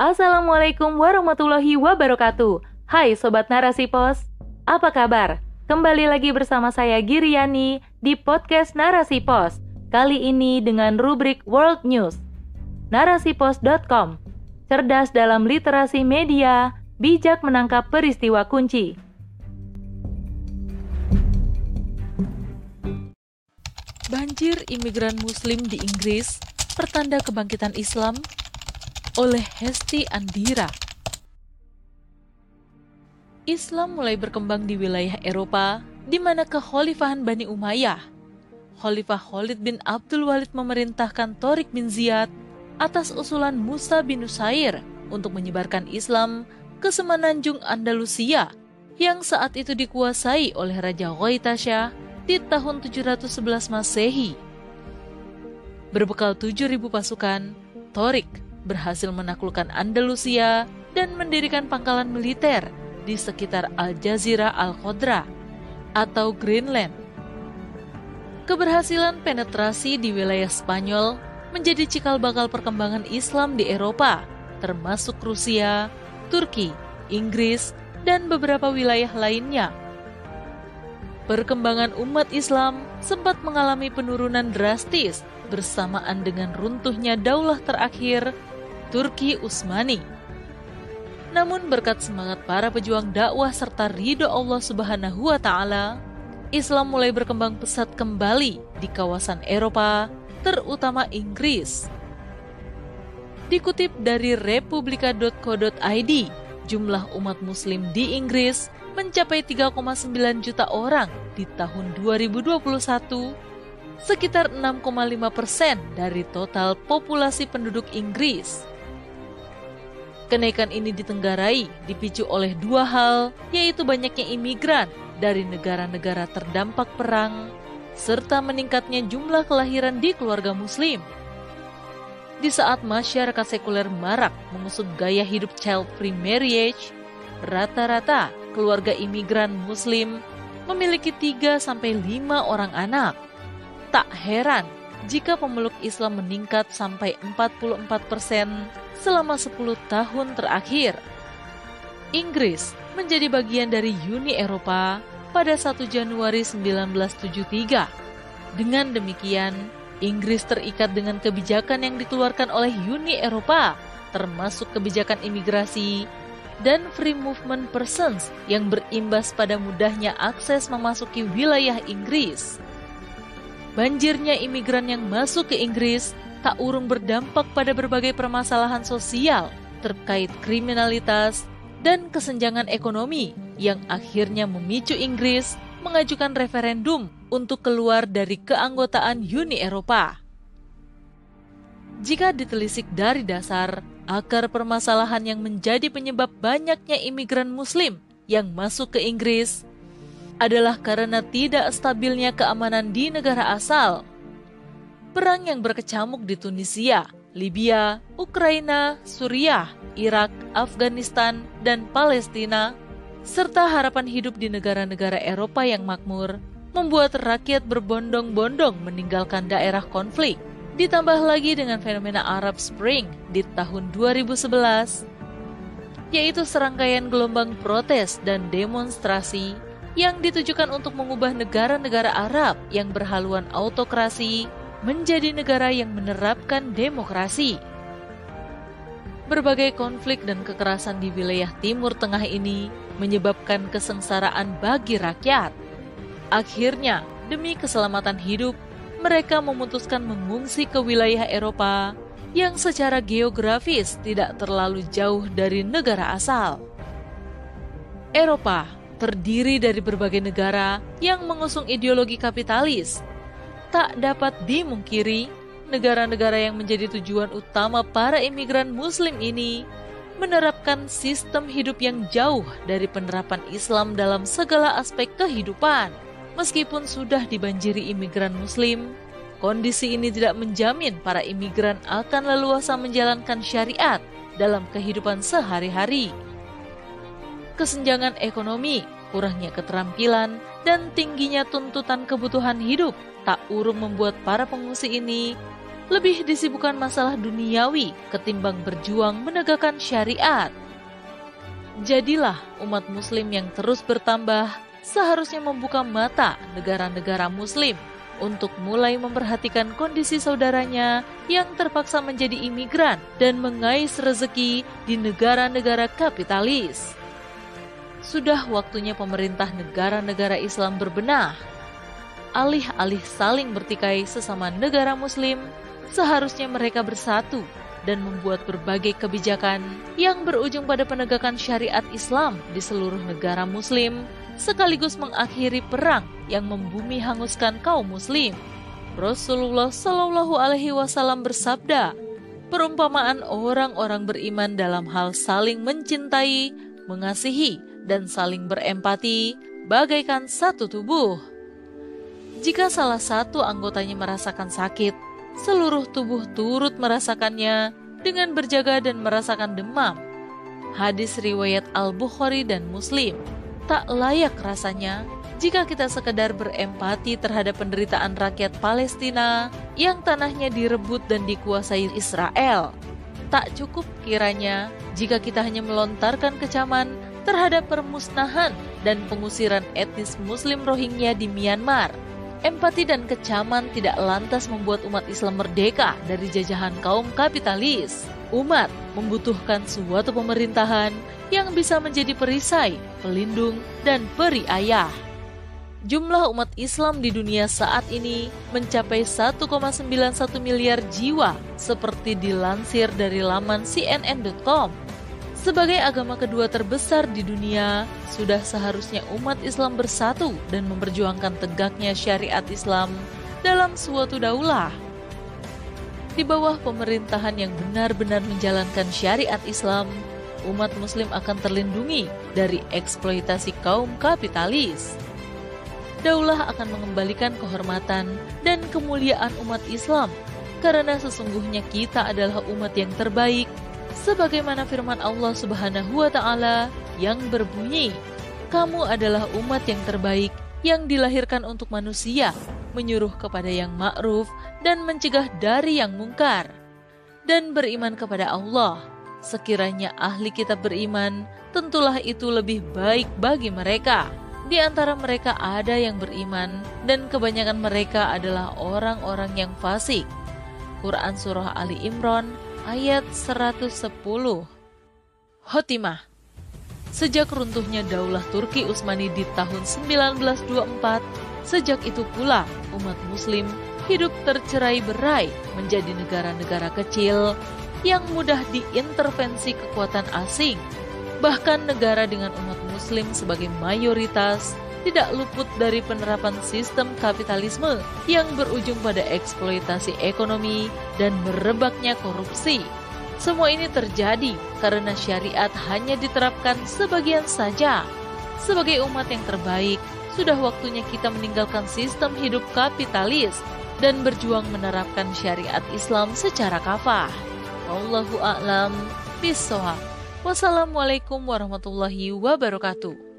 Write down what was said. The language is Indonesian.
Assalamualaikum warahmatullahi wabarakatuh. Hai Sobat Narasi Pos, apa kabar? Kembali lagi bersama saya Giriani di podcast Narasi Pos. Kali ini dengan rubrik World News. Narasipos.com Cerdas dalam literasi media, bijak menangkap peristiwa kunci. Banjir imigran muslim di Inggris, pertanda kebangkitan Islam oleh Hesti Andira. Islam mulai berkembang di wilayah Eropa, di mana kekhalifahan Bani Umayyah. Khalifah Khalid bin Abdul Walid memerintahkan Torik bin Ziyad atas usulan Musa bin Nusair untuk menyebarkan Islam ke semenanjung Andalusia yang saat itu dikuasai oleh Raja Ghaitasyah di tahun 711 Masehi. Berbekal 7.000 pasukan, Torik berhasil menaklukkan Andalusia dan mendirikan pangkalan militer di sekitar Al-Jazirah Al-Khodra atau Greenland. Keberhasilan penetrasi di wilayah Spanyol menjadi cikal bakal perkembangan Islam di Eropa, termasuk Rusia, Turki, Inggris, dan beberapa wilayah lainnya. Perkembangan umat Islam sempat mengalami penurunan drastis bersamaan dengan runtuhnya daulah terakhir Turki Utsmani. Namun berkat semangat para pejuang dakwah serta ridho Allah Subhanahu wa taala, Islam mulai berkembang pesat kembali di kawasan Eropa, terutama Inggris. Dikutip dari republika.co.id, jumlah umat muslim di Inggris mencapai 3,9 juta orang di tahun 2021, sekitar 6,5 persen dari total populasi penduduk Inggris. Kenaikan ini ditenggarai dipicu oleh dua hal, yaitu banyaknya imigran dari negara-negara terdampak perang, serta meningkatnya jumlah kelahiran di keluarga muslim. Di saat masyarakat sekuler marak mengusung gaya hidup child-free marriage, rata-rata keluarga imigran muslim memiliki 3-5 orang anak. Tak heran jika pemeluk Islam meningkat sampai 44 persen selama 10 tahun terakhir. Inggris menjadi bagian dari Uni Eropa pada 1 Januari 1973. Dengan demikian, Inggris terikat dengan kebijakan yang dikeluarkan oleh Uni Eropa, termasuk kebijakan imigrasi dan free movement persons yang berimbas pada mudahnya akses memasuki wilayah Inggris. Banjirnya imigran yang masuk ke Inggris tak urung berdampak pada berbagai permasalahan sosial terkait kriminalitas dan kesenjangan ekonomi yang akhirnya memicu Inggris mengajukan referendum untuk keluar dari keanggotaan Uni Eropa. Jika ditelisik dari dasar, akar permasalahan yang menjadi penyebab banyaknya imigran Muslim yang masuk ke Inggris adalah karena tidak stabilnya keamanan di negara asal perang yang berkecamuk di Tunisia, Libya, Ukraina, Suriah, Irak, Afghanistan, dan Palestina, serta harapan hidup di negara-negara Eropa yang makmur, membuat rakyat berbondong-bondong meninggalkan daerah konflik. Ditambah lagi dengan fenomena Arab Spring di tahun 2011, yaitu serangkaian gelombang protes dan demonstrasi yang ditujukan untuk mengubah negara-negara Arab yang berhaluan autokrasi menjadi negara yang menerapkan demokrasi. Berbagai konflik dan kekerasan di wilayah Timur Tengah ini menyebabkan kesengsaraan bagi rakyat. Akhirnya, demi keselamatan hidup, mereka memutuskan mengungsi ke wilayah Eropa yang secara geografis tidak terlalu jauh dari negara asal. Eropa terdiri dari berbagai negara yang mengusung ideologi kapitalis tak dapat dimungkiri, negara-negara yang menjadi tujuan utama para imigran Muslim ini menerapkan sistem hidup yang jauh dari penerapan Islam dalam segala aspek kehidupan. Meskipun sudah dibanjiri imigran Muslim, kondisi ini tidak menjamin para imigran akan leluasa menjalankan syariat dalam kehidupan sehari-hari. Kesenjangan ekonomi, kurangnya keterampilan, dan tingginya tuntutan kebutuhan hidup tak urung membuat para pengungsi ini lebih disibukkan masalah duniawi ketimbang berjuang menegakkan syariat. Jadilah umat muslim yang terus bertambah seharusnya membuka mata negara-negara muslim untuk mulai memperhatikan kondisi saudaranya yang terpaksa menjadi imigran dan mengais rezeki di negara-negara kapitalis. Sudah waktunya pemerintah negara-negara Islam berbenah. Alih-alih saling bertikai sesama negara muslim, seharusnya mereka bersatu dan membuat berbagai kebijakan yang berujung pada penegakan syariat Islam di seluruh negara Muslim, sekaligus mengakhiri perang yang membumi hanguskan kaum Muslim. Rasulullah Shallallahu Alaihi Wasallam bersabda, perumpamaan orang-orang beriman dalam hal saling mencintai, mengasihi, dan saling berempati bagaikan satu tubuh. Jika salah satu anggotanya merasakan sakit, seluruh tubuh turut merasakannya dengan berjaga dan merasakan demam. Hadis riwayat Al-Bukhari dan Muslim tak layak rasanya jika kita sekedar berempati terhadap penderitaan rakyat Palestina yang tanahnya direbut dan dikuasai Israel. Tak cukup kiranya jika kita hanya melontarkan kecaman terhadap permusnahan dan pengusiran etnis Muslim Rohingya di Myanmar Empati dan kecaman tidak lantas membuat umat Islam merdeka dari jajahan kaum kapitalis. Umat membutuhkan suatu pemerintahan yang bisa menjadi perisai, pelindung, dan peri ayah. Jumlah umat Islam di dunia saat ini mencapai 1,91 miliar jiwa seperti dilansir dari laman cnn.com. Sebagai agama kedua terbesar di dunia, sudah seharusnya umat Islam bersatu dan memperjuangkan tegaknya syariat Islam dalam suatu daulah. Di bawah pemerintahan yang benar-benar menjalankan syariat Islam, umat Muslim akan terlindungi dari eksploitasi kaum kapitalis. Daulah akan mengembalikan kehormatan dan kemuliaan umat Islam, karena sesungguhnya kita adalah umat yang terbaik sebagaimana firman Allah Subhanahu wa taala yang berbunyi, "Kamu adalah umat yang terbaik yang dilahirkan untuk manusia, menyuruh kepada yang ma'ruf dan mencegah dari yang mungkar." Dan beriman kepada Allah. Sekiranya ahli kitab beriman, tentulah itu lebih baik bagi mereka. Di antara mereka ada yang beriman dan kebanyakan mereka adalah orang-orang yang fasik. Quran Surah Ali Imran ayat 110. Hotimah Sejak runtuhnya daulah Turki Utsmani di tahun 1924, sejak itu pula umat muslim hidup tercerai berai menjadi negara-negara kecil yang mudah diintervensi kekuatan asing. Bahkan negara dengan umat muslim sebagai mayoritas tidak luput dari penerapan sistem kapitalisme yang berujung pada eksploitasi ekonomi dan merebaknya korupsi. Semua ini terjadi karena syariat hanya diterapkan sebagian saja. Sebagai umat yang terbaik, sudah waktunya kita meninggalkan sistem hidup kapitalis dan berjuang menerapkan syariat Islam secara kafah. Allahu a'lam bishawab. Wassalamualaikum warahmatullahi wabarakatuh.